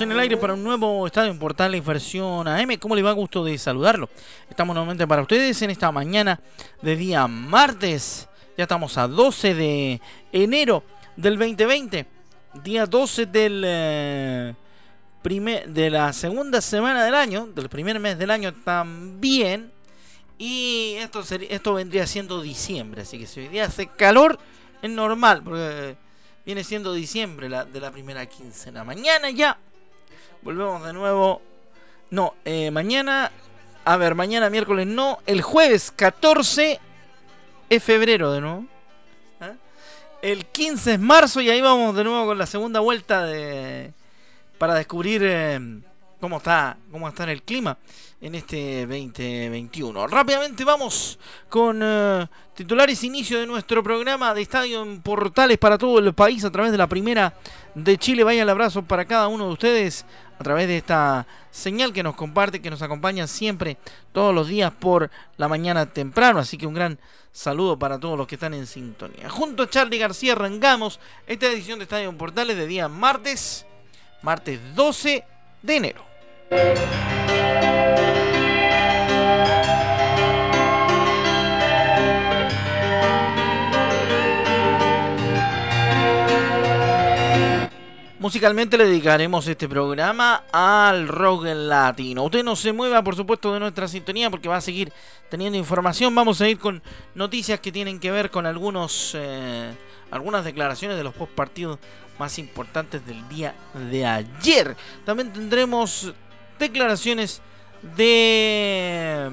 En el aire para un nuevo estadio en Portales versión AM. ¿Cómo le va? Gusto de saludarlo. Estamos nuevamente para ustedes en esta mañana de día martes. Ya estamos a 12 de enero del 2020. Día 12 del eh, primer, de la segunda semana del año, del primer mes del año también. Y esto, esto vendría siendo diciembre. Así que si hoy día hace calor, es normal. Porque viene siendo diciembre la, de la primera quincena. Mañana ya Volvemos de nuevo. No, eh, mañana. A ver, mañana miércoles no. El jueves 14 es febrero de nuevo. ¿Ah? El 15 es marzo y ahí vamos de nuevo con la segunda vuelta de para descubrir eh, cómo está cómo está el clima en este 2021. Rápidamente vamos con eh, titulares inicio de nuestro programa de estadio en portales para todo el país a través de la primera de Chile. Vaya el abrazo para cada uno de ustedes a través de esta señal que nos comparte, que nos acompaña siempre todos los días por la mañana temprano. Así que un gran saludo para todos los que están en sintonía. Junto a Charlie García arrancamos esta edición de Estadio en Portales de día martes, martes 12 de enero. Musicalmente le dedicaremos este programa al rock latino. Usted no se mueva, por supuesto, de nuestra sintonía porque va a seguir teniendo información. Vamos a ir con noticias que tienen que ver con algunos, eh, algunas declaraciones de los post partidos más importantes del día de ayer. También tendremos declaraciones de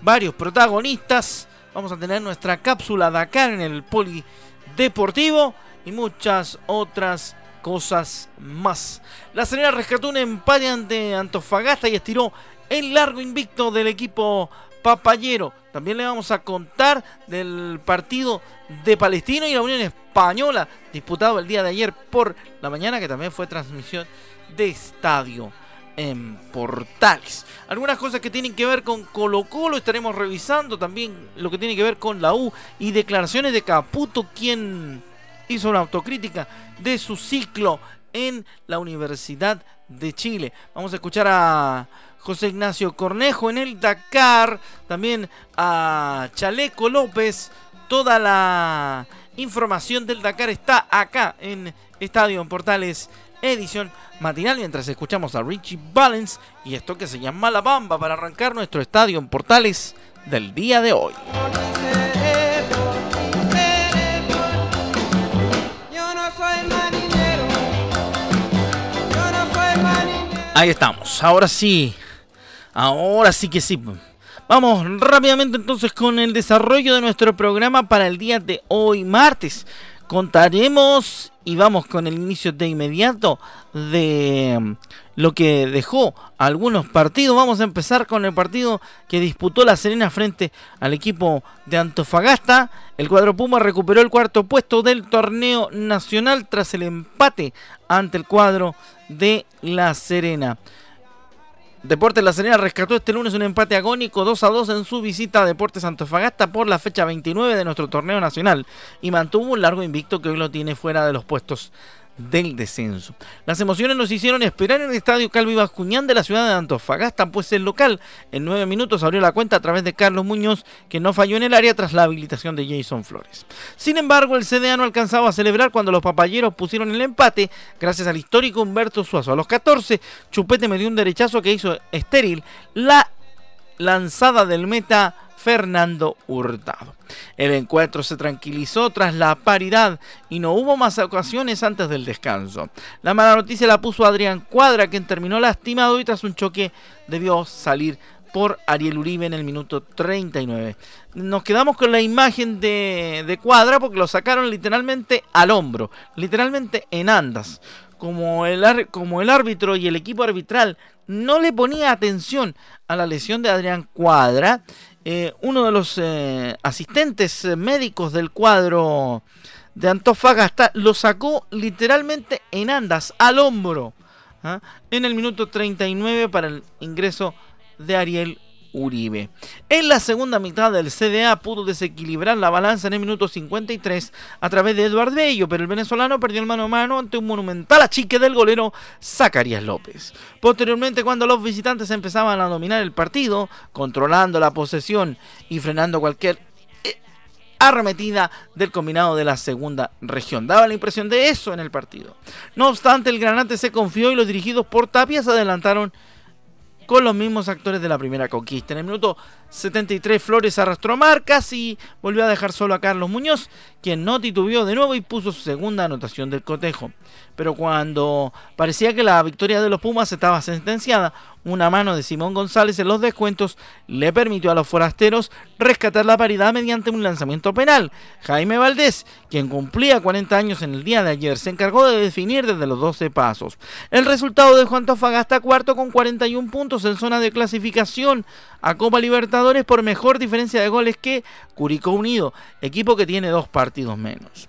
varios protagonistas. Vamos a tener nuestra cápsula Dakar en el Polideportivo y muchas otras cosas más. La Serena rescató un empate ante Antofagasta y estiró el largo invicto del equipo papayero. También le vamos a contar del partido de Palestino y la Unión Española disputado el día de ayer por la mañana que también fue transmisión de estadio en Portales. Algunas cosas que tienen que ver con Colo Colo estaremos revisando también lo que tiene que ver con la U y declaraciones de Caputo quien hizo una autocrítica de su ciclo en la Universidad de Chile. Vamos a escuchar a José Ignacio Cornejo en el Dakar, también a Chaleco López. Toda la información del Dakar está acá en Estadio en Portales, edición matinal, mientras escuchamos a Richie Valens y esto que se llama La Bamba para arrancar nuestro Estadio en Portales del día de hoy. Ahí estamos, ahora sí. Ahora sí que sí. Vamos rápidamente entonces con el desarrollo de nuestro programa para el día de hoy, martes. Contaremos y vamos con el inicio de inmediato de lo que dejó algunos partidos. Vamos a empezar con el partido que disputó La Serena frente al equipo de Antofagasta. El cuadro Puma recuperó el cuarto puesto del torneo nacional tras el empate ante el cuadro de La Serena. Deportes La Serena rescató este lunes un empate agónico 2 a 2 en su visita a Deportes Antofagasta por la fecha 29 de nuestro torneo nacional y mantuvo un largo invicto que hoy lo tiene fuera de los puestos del descenso. Las emociones nos hicieron esperar en el estadio Calvi Bascuñán de la ciudad de Antofagasta, pues el local en nueve minutos abrió la cuenta a través de Carlos Muñoz, que no falló en el área tras la habilitación de Jason Flores. Sin embargo, el CDA no alcanzaba a celebrar cuando los papayeros pusieron el empate, gracias al histórico Humberto Suazo. A los 14, Chupete me dio un derechazo que hizo estéril la lanzada del meta Fernando Hurtado. El encuentro se tranquilizó tras la paridad y no hubo más ocasiones antes del descanso. La mala noticia la puso Adrián Cuadra, quien terminó lastimado y tras un choque debió salir por Ariel Uribe en el minuto 39. Nos quedamos con la imagen de, Cuadra porque lo sacaron literalmente al hombro, literalmente en andas. Como el, como el árbitro y el equipo arbitral no le ponía atención a la lesión de Adrián Cuadra, eh, uno de los eh, asistentes médicos del cuadro de Antofagasta lo sacó literalmente en andas, al hombro, ¿ah? en el minuto 39 para el ingreso de Ariel Uribe. En la segunda mitad del CDA pudo desequilibrar la balanza en el minuto 53 a través de Eduardo Bello, pero el venezolano perdió el mano a mano ante un monumental achique del golero Zacarías López. Posteriormente, cuando los visitantes empezaban a dominar el partido, controlando la posesión y frenando cualquier eh, arremetida del combinado de la segunda región. Daba la impresión de eso en el partido. No obstante, el Granate se confió y los dirigidos por Tapia se adelantaron con los mismos actores de la primera conquista. En el minuto 73 Flores arrastró marcas y volvió a dejar solo a Carlos Muñoz, quien no titubeó de nuevo y puso su segunda anotación del cotejo. Pero cuando parecía que la victoria de los Pumas estaba sentenciada, una mano de Simón González en los descuentos le permitió a los forasteros rescatar la paridad mediante un lanzamiento penal. Jaime Valdés, quien cumplía 40 años en el día de ayer, se encargó de definir desde los 12 pasos. El resultado dejó a Antofagasta cuarto con 41 puntos en zona de clasificación a Copa Libertadores por mejor diferencia de goles que Curicó Unido, equipo que tiene dos partidos menos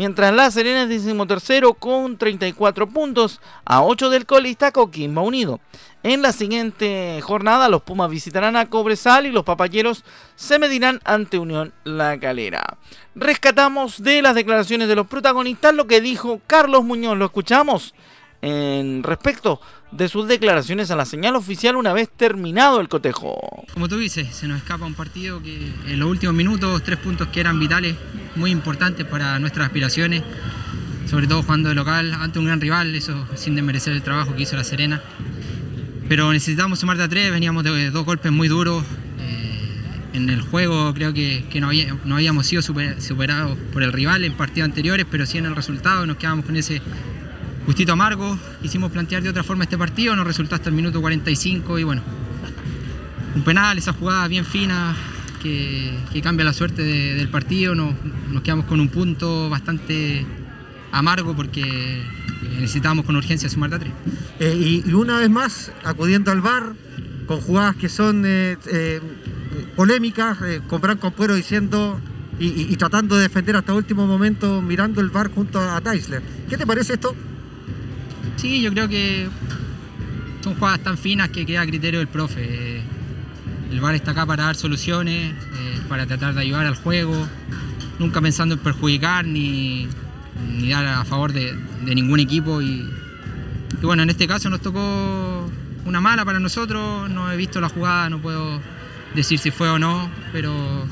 mientras La Serena es tercero con 34 puntos a 8 del colista Coquimba Unido. En la siguiente jornada los Pumas visitarán a Cobresal y los Papayeros se medirán ante Unión La Calera. Rescatamos de las declaraciones de los protagonistas lo que dijo Carlos Muñoz, lo escuchamos en respecto de sus declaraciones a la señal oficial una vez terminado el cotejo. Como tú dices, se nos escapa un partido que en los últimos minutos, tres puntos que eran vitales, muy importantes para nuestras aspiraciones, sobre todo jugando de local ante un gran rival, eso sin desmerecer el trabajo que hizo la Serena. Pero necesitamos sumar de a tres, veníamos de dos golpes muy duros. Eh, en el juego creo que, no, habíamos sido superados por el rival en partidos anteriores, pero sí en el resultado nos quedamos con ese gustito amargo. Quisimos plantear de otra forma este partido, nos resultó hasta el minuto 45 y bueno, un penal, esa jugada bien fina que, cambia la suerte del partido. Nos, quedamos con un punto bastante amargo porque necesitábamos con urgencia sumar de a tres. Eh, y, una vez más, acudiendo al bar, con jugadas que son eh, eh, polémicas, con Branco diciendo y, tratando de defender hasta último momento, mirando el bar junto a, Teisler. ¿Qué te parece esto? Sí, yo creo que son jugadas tan finas que queda a criterio del profe. El VAR está acá para dar soluciones, eh, para tratar de ayudar al juego, nunca pensando en perjudicar ni, dar a favor de, ningún equipo. Y, bueno, en este caso nos tocó una mala para nosotros, no he visto la jugada, no puedo decir si fue o no, pero,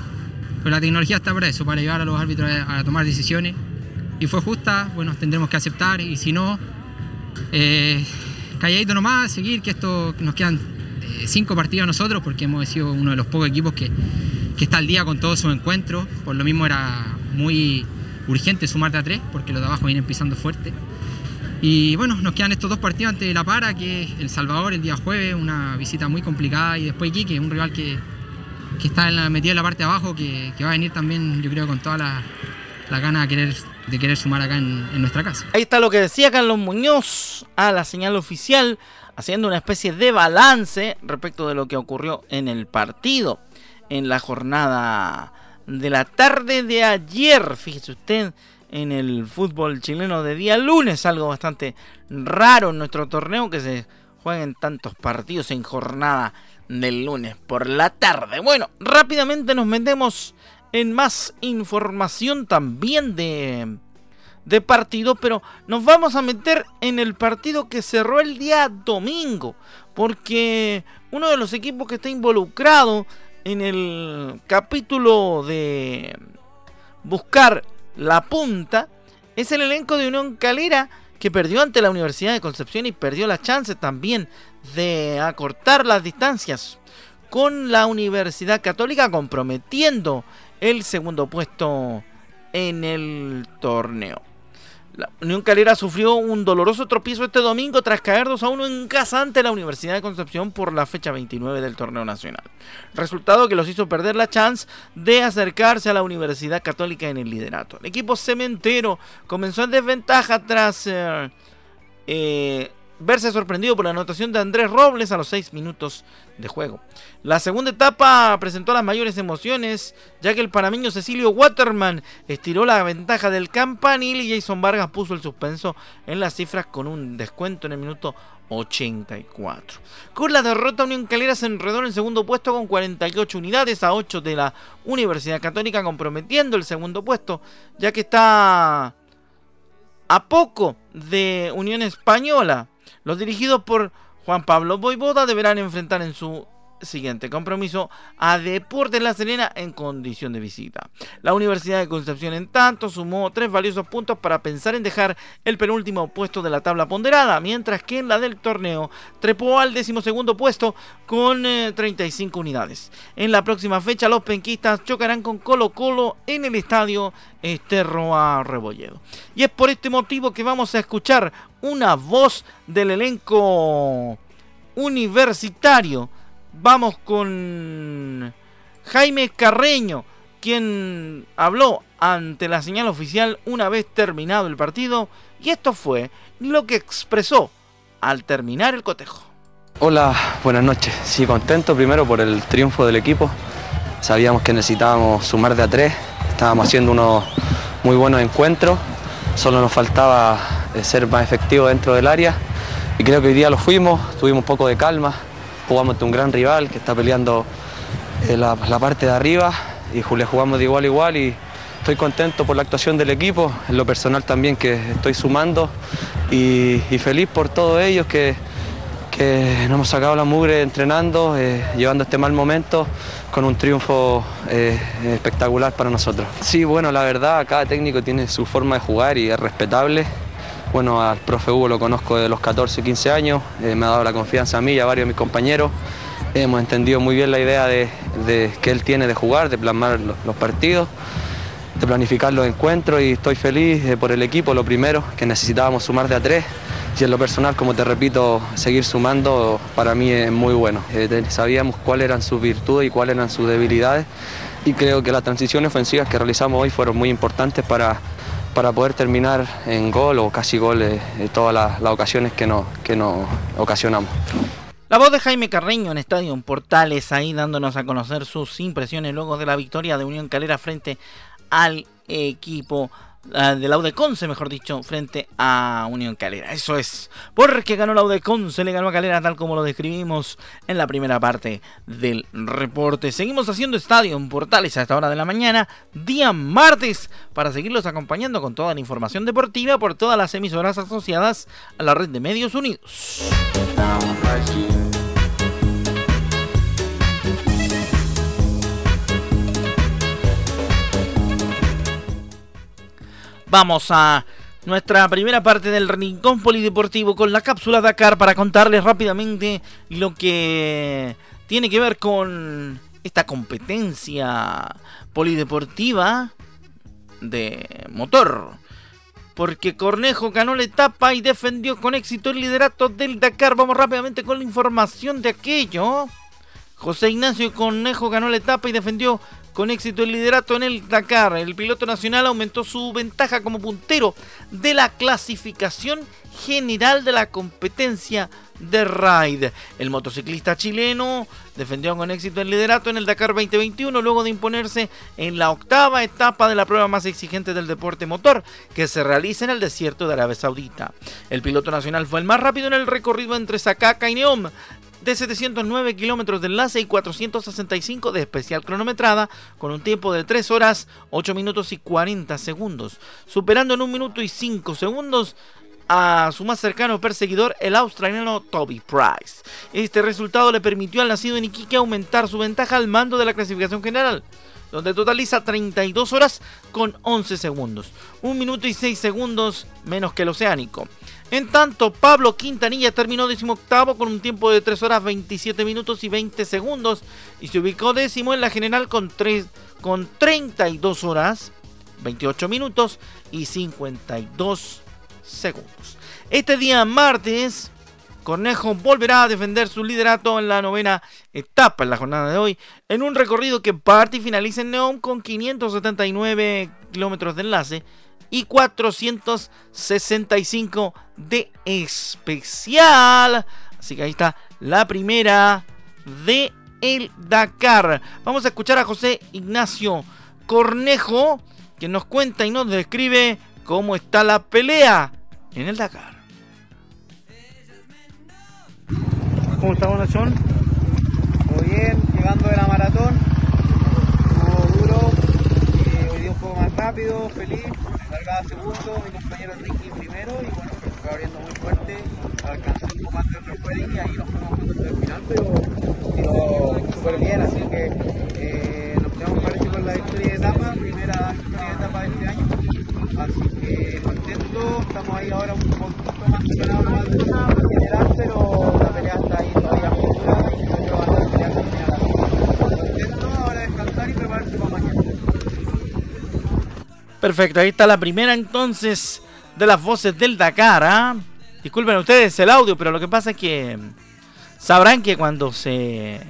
la tecnología está para eso, para ayudar a los árbitros a, a tomar decisiones. Y fue justa, bueno, tendremos que aceptar y si no, eh, calladito nomás, seguir, que esto nos quedan eh, cinco partidos a nosotros, porque hemos sido uno de los pocos equipos que, está al día con todos sus encuentros. Por lo mismo era muy urgente sumarte a tres, porque los de abajo vienen pisando fuerte. Y bueno, nos quedan estos dos partidos ante La Para, que es El Salvador el día jueves, una visita muy complicada, y después Iquique, un rival que, está en la, metido en la parte de abajo, que, va a venir también, yo creo, con toda la, la gana de querer de querer sumar acá en, nuestra casa. Ahí está lo que decía Carlos Muñoz a la señal oficial, haciendo una especie de balance respecto de lo que ocurrió en el partido, en la jornada de la tarde de ayer. Fíjese usted en el fútbol chileno de día lunes, algo bastante raro en nuestro torneo que se jueguen tantos partidos en jornada del lunes por la tarde. Bueno, rápidamente nos metemos en más información también de, de partido, pero nos vamos a meter en el partido que cerró el día domingo, porque uno de los equipos que está involucrado en el capítulo de buscar la punta es el elenco de Unión Calera que perdió ante la Universidad de Concepción y perdió la chance también de acortar las distancias con la Universidad Católica comprometiendo el segundo puesto en el torneo. La Unión Calera sufrió un doloroso tropiezo este domingo tras caer 2 a 1 en casa ante la Universidad de Concepción por la fecha 29 del torneo nacional. Resultado que los hizo perder la chance de acercarse a la Universidad Católica en el liderato. El equipo cementero comenzó en desventaja tras eh, eh, verse sorprendido por la anotación de Andrés Robles a los 6 minutos de juego. La segunda etapa presentó las mayores emociones, ya que el panameño Cecilio Waterman estiró la ventaja del campanil y Jason Vargas puso el suspenso en las cifras con un descuento en el minuto 84. Con la derrota, Unión Calera se enredó en el segundo puesto con 48 unidades a 8 de la Universidad Católica, comprometiendo el segundo puesto, ya que está a poco de Unión Española los dirigidos por Juan Pablo. Boivoda deberán enfrentar en su siguiente compromiso a Deportes La Serena en condición de visita. La Universidad de Concepción en tanto sumó tres valiosos puntos para pensar en dejar el penúltimo puesto de la tabla ponderada, mientras que en la del torneo trepó al decimosegundo puesto con 35 eh, unidades. En la próxima fecha los penquistas chocarán con Colo Colo en el estadio Esterro a Rebolledo. Y es por este motivo que vamos a escuchar una voz del elenco universitario vamos con Jaime Carreño, quien habló ante la señal oficial una vez terminado el partido, y esto fue lo que expresó al terminar el cotejo. Hola, buenas noches. Sí, contento primero por el triunfo del equipo. Sabíamos que necesitábamos sumar de a tres, estábamos haciendo unos muy buenos encuentros, solo nos faltaba eh, ser más efectivos dentro del área y creo que hoy día lo fuimos, tuvimos un poco de calma, jugamos ante un gran rival que está peleando eh, la, parte de arriba y le jugamos de igual a igual y estoy contento por la actuación del equipo, en lo personal también que estoy sumando y, feliz por todos ellos que, que nos hemos sacado la mugre entrenando, eh, llevando este mal momento con un triunfo eh, espectacular para nosotros. Sí, bueno, la verdad, cada técnico tiene su forma de jugar y es respetable. Bueno, al profe Hugo lo conozco de los 14, 15 años, eh, me ha dado la confianza a mí y a varios de mis compañeros. Hemos entendido muy bien la idea de, que él tiene de jugar, de plasmar los, partidos, de planificar los encuentros y estoy feliz eh, por el equipo, lo primero, que necesitábamos sumar de a tres y en lo personal, como te repito, seguir sumando para mí es muy bueno. Eh, sabíamos cuáles eran sus virtudes y cuáles eran sus debilidades y creo que las transiciones ofensivas que realizamos hoy fueron muy importantes para para poder terminar en gol o casi gol en todas las, ocasiones que nos, que nos ocasionamos. La voz de Jaime Carreño en Estadio Portales ahí dándonos a conocer sus impresiones luego de la victoria de Unión Calera frente al equipo de la Conce, mejor dicho, frente a Unión Calera. Eso es, porque ganó la Conce, le ganó a Calera tal como lo describimos en la primera parte del reporte. Seguimos haciendo estadio en Portales a esta hora de la mañana, día martes, para seguirlos acompañando con toda la información deportiva por todas las emisoras asociadas a la red de medios unidos. Vamos a nuestra primera parte del Rincón Polideportivo con la cápsula Dakar para contarles rápidamente lo que tiene que ver con esta competencia polideportiva de motor. Porque Cornejo ganó la etapa y defendió con éxito el liderato del Dakar. Vamos rápidamente con la información de aquello. José Ignacio Cornejo ganó la etapa y defendió con éxito el liderato en el Dakar. El piloto nacional aumentó su ventaja como puntero de la clasificación general de la competencia de Ride. El motociclista chileno defendió con éxito el liderato en el Dakar 2021 luego de imponerse en la octava etapa de la prueba más exigente del deporte motor que se realiza en el desierto de Arabia Saudita. El piloto nacional fue el más rápido en el recorrido entre Sakaka y Neom de 709 kilómetros de enlace y 465 de especial cronometrada, con un tiempo de 3 horas, 8 minutos y 40 segundos, superando en 1 minuto y 5 segundos a su más cercano perseguidor, el australiano Toby Price. Este resultado le permitió al nacido en Iquique aumentar su ventaja al mando de la clasificación general, donde totaliza 32 horas con 11 segundos, 1 minuto y 6 segundos menos que el oceánico. En tanto, Pablo Quintanilla terminó decimoctavo con un tiempo de 3 horas 27 minutos y 20 segundos y se ubicó décimo en la general con, 3, con 32 horas 28 minutos y 52 segundos. Este día martes, Cornejo volverá a defender su liderato en la novena etapa en la jornada de hoy, en un recorrido que parte y finaliza en Neón con 579 kilómetros de enlace y 465 de especial. Así que ahí está la primera de el Dakar. Vamos a escuchar a José Ignacio Cornejo, que nos cuenta y nos describe cómo está la pelea en el Dakar. ¿Cómo estamos, Nachón? Muy bien, llegando de la maratón. Duro, y hoy día un poco más rápido, feliz. Largada segundo, mi compañero Ricky primero y bueno, fue abriendo muy fuerte. Alcancé un poco más de refuerzo y ahí nos fuimos juntos hasta el final, pero súper bien, así que eh, nos quedamos parecidos con la victoria de etapa, primera victoria de etapa de este año. Así que contento, estamos ahí ahora un poquito más ganados en general, pero la pelea está ahí todavía muy dura y nosotros vamos a estar peleando al final. Así que contento, ahora descansar y prepararse para mañana. Perfecto, ahí está la primera entonces de las voces del Dakar. ¿ah? Disculpen ustedes el audio, pero lo que pasa es que sabrán que cuando se,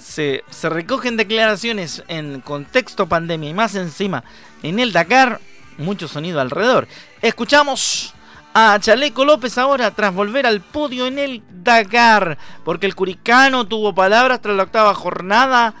se, se recogen declaraciones en contexto pandemia y más encima en el Dakar, mucho sonido alrededor. Escuchamos a Chaleco López ahora tras volver al podio en el Dakar, porque el Curicano tuvo palabras tras la octava jornada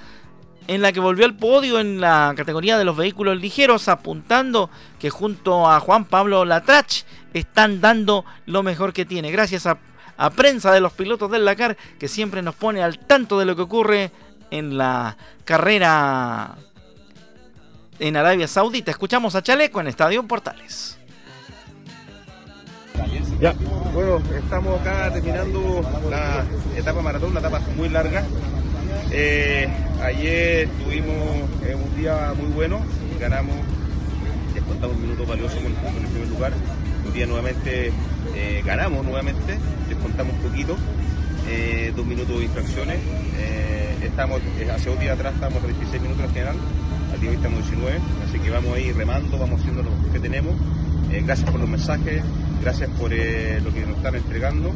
en la que volvió al podio en la categoría de los vehículos ligeros, apuntando que junto a Juan Pablo Latrach están dando lo mejor que tiene. Gracias a, a, prensa de los pilotos del Dakar, que siempre nos pone al tanto de lo que ocurre en la carrera en Arabia Saudita. Escuchamos a Chaleco en Estadio Portales. Ya, bueno, estamos acá terminando la etapa maratón, una etapa muy larga. Eh, ayer tuvimos eh, un día muy bueno, ganamos, descontamos un minuto valioso con, con el primer lugar. Un día nuevamente eh, ganamos nuevamente, descontamos un poquito, dos minutos de infracciones. estamos, hace dos días atrás estábamos a 26 minutos en general, al día de hoy estamos 19, así que vamos ahí remando, vamos haciendo lo que tenemos. gracias por los mensajes, gracias por lo que nos están entregando.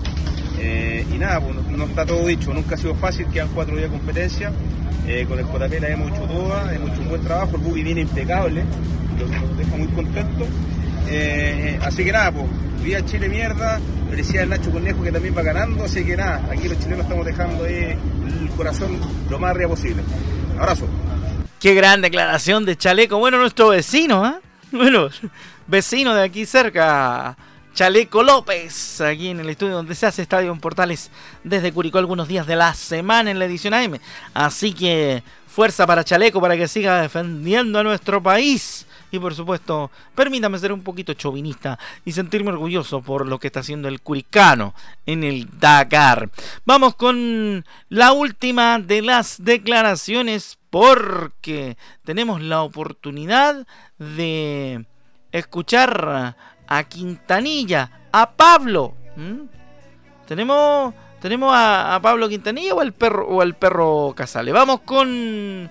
Eh, y nada, pues, no, está todo dicho, nunca ha sido fácil, quedan cuatro días de competencia. Eh, con el JP hemos hecho toda, hemos hecho un buen trabajo, el buggy viene impecable, nos deja muy contentos. Eh, así que nada, pues, Vía Chile mierda, el Nacho Conejo que también va ganando, así que nada, aquí los chilenos estamos dejando el corazón lo más arriba posible. Abrazo. Qué gran declaración de Chaleco, bueno, nuestro vecino, ¿eh? Bueno, vecino de aquí cerca. Chaleco López, aquí en el estudio donde se hace Estadio en Portales desde Curicó algunos días de la semana en la edición AM. Así que fuerza para Chaleco para que siga defendiendo a nuestro país. Y por supuesto, permítame ser un poquito chauvinista y sentirme orgulloso por lo que está haciendo el Curicano en el Dakar. Vamos con la última de las declaraciones porque tenemos la oportunidad de escuchar a Quintanilla, a Pablo. Tenemos tenemos a, Pablo Quintanilla o al perro o perro Casale. Vamos con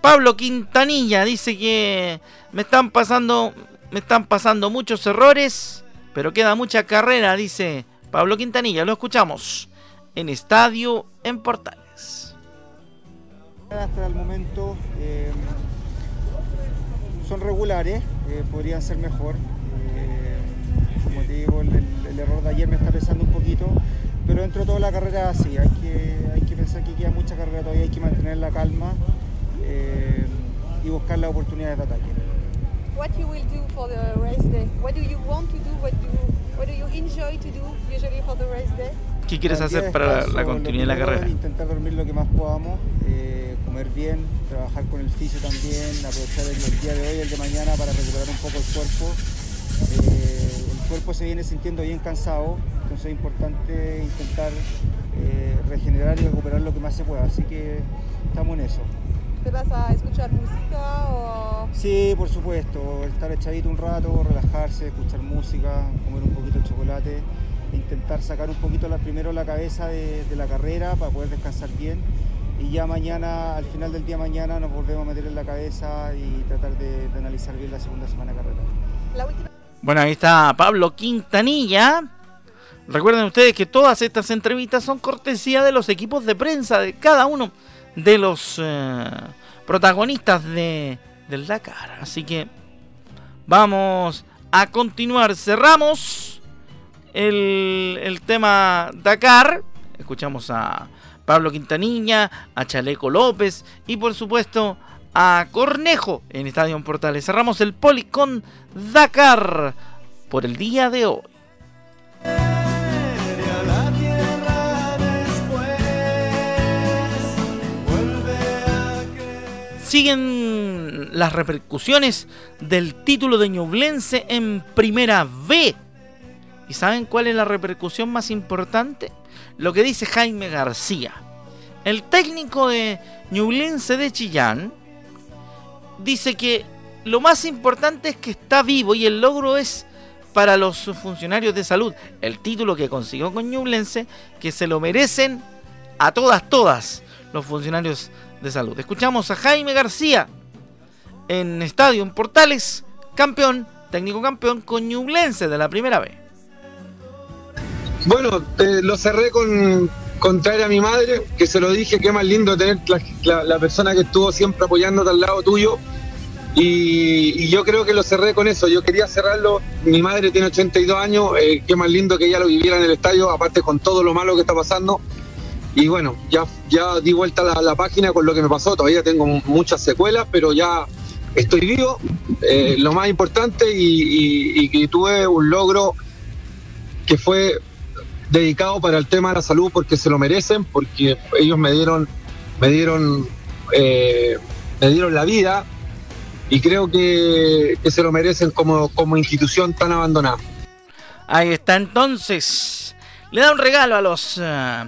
Pablo Quintanilla. Dice que me están pasando me están pasando muchos errores, pero queda mucha carrera, dice Pablo Quintanilla. Lo escuchamos en Estadio en Portales. Hasta el momento eh, son regulares, eh, podrían ser mejor digo, el, el, error de ayer me está pesando un poquito, pero dentro de toda la carrera sí, hay que, hay que pensar que queda mucha carrera todavía, hay que mantener la calma eh, y buscar las oportunidades de ataque. What you will do for the race day? What do you want to do? What do what do you enjoy to do usually for the race day? ¿Qué quieres hacer para la, descanso, la lo continuidad de la carrera? Intentar dormir lo que más podamos, eh, comer bien, trabajar con el fisio también, aprovechar el, el día de hoy y el de mañana para recuperar un poco el cuerpo. Eh, el cuerpo se viene sintiendo bien cansado, entonces es importante intentar eh, regenerar y recuperar lo que más se pueda, así que estamos en eso. ¿Te vas a escuchar música o...? Sí, por supuesto, estar echadito un rato, relajarse, escuchar música, comer un poquito de chocolate, intentar sacar un poquito la, primero la cabeza de, de la carrera para poder descansar bien y ya mañana, al final del día mañana, nos volvemos a meter en la cabeza y tratar de, de analizar bien la segunda semana de carrera. La última... Bueno, ahí está Pablo Quintanilla. Recuerden ustedes que todas estas entrevistas son cortesía de los equipos de prensa de cada uno de los eh, protagonistas de, del Dakar. Así que vamos a continuar. Cerramos el, el tema Dakar. Escuchamos a Pablo Quintanilla, a Chaleco López y por supuesto a Cornejo en Estadio Portales. Cerramos el poli con Dakar por el día de hoy. Siguen las repercusiones del título de Ñublense en Primera B. ¿Y saben cuál es la repercusión más importante? Lo que dice Jaime García. El técnico de Ñublense de Chillán dice que lo más importante es que está vivo y el logro es para los funcionarios de salud. El título que consiguió con Ñublense, que se lo merecen a todas, todas los funcionarios de salud. Escuchamos a Jaime García en Estadio en Portales, campeón, técnico campeón con Ñublense de la primera vez. Bueno, eh, lo cerré con, con traer a mi madre, que se lo dije, que más lindo tener la, la- persona que estuvo siempre apoyándote al lado tuyo. Y, yo creo que lo cerré con eso. Yo quería cerrarlo. Mi madre tiene 82 años, eh, qué más lindo que ella lo viviera en el estadio, aparte con todo lo malo que está pasando. Y bueno, ya, ya di vuelta la, la página con lo que me pasó. Todavía tengo muchas secuelas, pero ya estoy vivo. eh, lo más importante y, y- y que tuve un logro que fue dedicado para el tema de la salud porque se lo merecen, porque ellos me dieron, me dieron, eh, me dieron la vida y creo que, se lo merecen como, como institución tan abandonada. Ahí está entonces. Le da un regalo a los eh,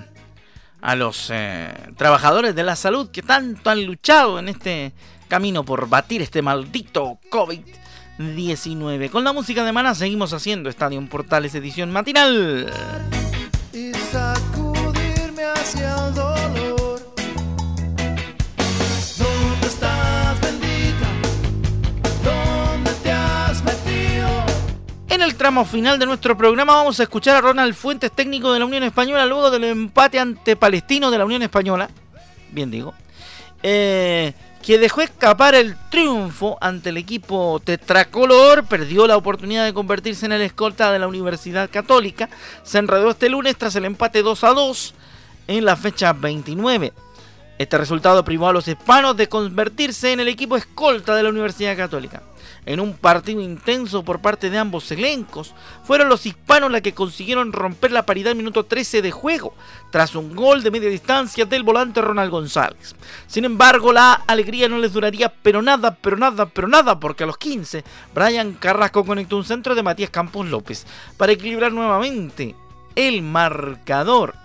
a los eh, trabajadores de la salud que tanto han luchado en este camino por batir este maldito COVID-19. Con la música de Maná seguimos haciendo Estadio Portales edición matinal. El tramo final de nuestro programa vamos a escuchar a Ronald Fuentes, técnico de la Unión Española, luego del empate ante Palestino de la Unión Española. Bien digo. eh, que dejó escapar el triunfo ante el equipo tetracolor, perdió la oportunidad de convertirse en el escolta de la Universidad Católica, se enredó este lunes tras el empate 2 a 2 en la fecha 29. Este resultado privó a los hispanos de convertirse en el equipo escolta de la Universidad Católica. En un partido intenso por parte de ambos elencos, fueron los hispanos los que consiguieron romper la paridad en minuto 13 de juego, tras un gol de media distancia del volante Ronald González. Sin embargo, la alegría no les duraría pero nada, pero nada, pero nada, porque a los 15, Brian Carrasco conectó un centro de Matías Campos López para equilibrar nuevamente el marcador.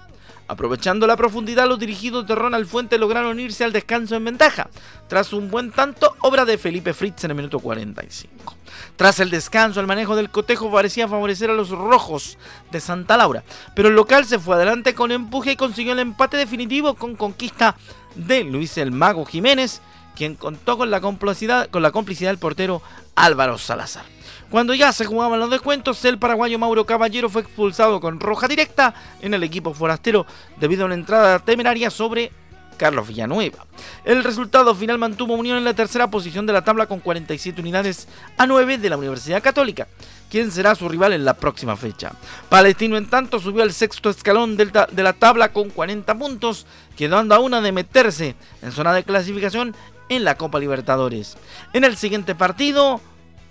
Aprovechando la profundidad, los dirigidos de Ronald Fuente lograron irse al descanso en ventaja, tras un buen tanto, obra de Felipe Fritz en el minuto 45. Tras el descanso, el manejo del cotejo parecía favorecer a los rojos de Santa Laura, pero el local se fue adelante con empuje y consiguió el empate definitivo con conquista de Luis el Mago Jiménez, quien contó con la complicidad, con la complicidad del portero Álvaro Salazar. Cuando ya se jugaban los descuentos, el paraguayo Mauro Caballero fue expulsado con roja directa en el equipo forastero debido a una entrada temeraria sobre Carlos Villanueva. El resultado final mantuvo Unión en la tercera posición de la tabla con 47 unidades a 9 de la Universidad Católica, quien será su rival en la próxima fecha. Palestino en tanto subió al sexto escalón de la tabla con 40 puntos, quedando a una de meterse en zona de clasificación en la Copa Libertadores. En el siguiente partido,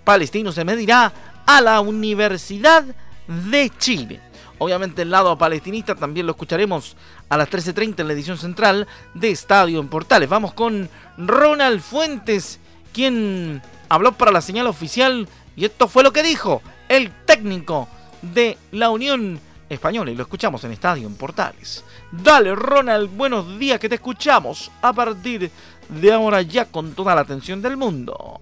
Palestino se medirá a la Universidad de Chile. obviamente el lado palestinista también lo escucharemos a las 13.30 en la edición central de Estadio en Portales. Vamos con Ronald Fuentes, quien habló para la señal oficial y esto fue lo que dijo el técnico de la Unión Española y lo escuchamos en Estadio en Portales. Dale Ronald, buenos días que te escuchamos a partir de ahora ya con toda la atención del mundo.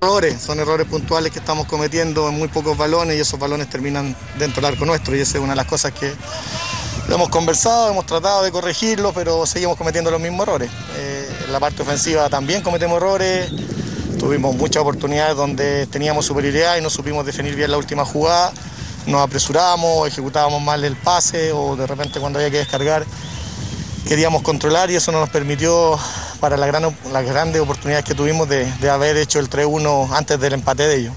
Errores, son errores puntuales que estamos cometiendo en muy pocos balones y esos balones terminan dentro del arco nuestro y esa es una de las cosas que lo hemos conversado, hemos tratado de corregirlo, pero seguimos cometiendo los mismos errores. Eh, en la parte ofensiva también cometemos errores, tuvimos muchas oportunidades donde teníamos superioridad y no supimos definir bien la última jugada, nos apresuramos, ejecutábamos mal el pase o de repente cuando había que descargar queríamos controlar y eso no nos permitió para la gran, las grandes oportunidades que tuvimos de, haber hecho el 3-1 antes del empate de ellos.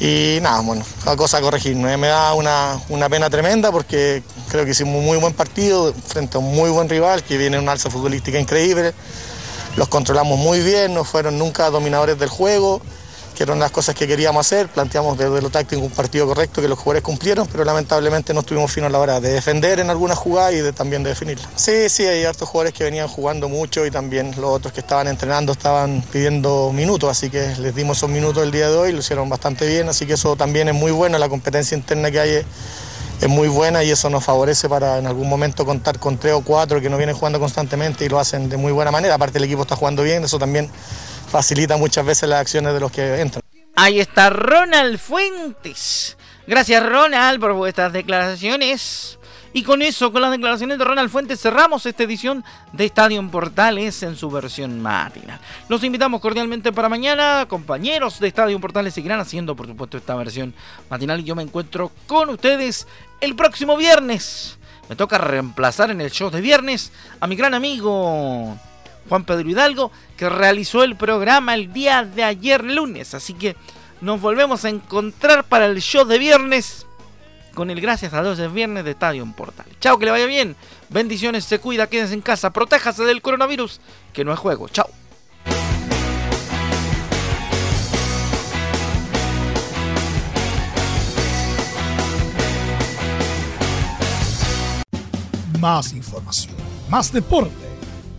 Y nada, bueno, la cosa a corregir. Me me da una, una pena tremenda porque creo que hicimos un muy buen partido frente a un muy buen rival que viene en una alza futbolística increíble. Los controlamos muy bien, no fueron nunca dominadores del juego, que eran las cosas que queríamos hacer. Planteamos desde lo táctico un partido correcto que los jugadores cumplieron, pero lamentablemente no estuvimos finos a la hora de defender en algunas jugadas y de, también de definirla. Sí, sí, hay hartos jugadores que venían jugando mucho y también los otros que estaban entrenando estaban pidiendo minutos, así que les dimos esos minutos el día de hoy, lo hicieron bastante bien, así que eso también es muy bueno, la competencia interna que hay es, es muy buena y eso nos favorece para en algún momento contar con tres o cuatro que no vienen jugando constantemente y lo hacen de muy buena manera, aparte el equipo está jugando bien, eso también facilita muchas veces las acciones de los que entran. Ahí está Ronald Fuentes. Gracias Ronald por vuestras declaraciones. Y con eso, con las declaraciones de Ronald Fuentes, cerramos esta edición de Estadio en Portales en su versión matinal. Los invitamos cordialmente para mañana. Compañeros de Estadio en Portales seguirán haciendo, por supuesto, esta versión matinal. Y yo me encuentro con ustedes el próximo viernes. Me toca reemplazar en el show de viernes a mi gran amigo Juan Pedro Hidalgo, que realizó el programa el día de ayer lunes. Así que nos volvemos a encontrar para el show de viernes con el gracias a Dios es viernes de Estadio Portal. Chao, que le vaya bien. Bendiciones, se cuida, quédense en casa, protéjase del coronavirus, que no es juego. Chao. Más información, más deporte.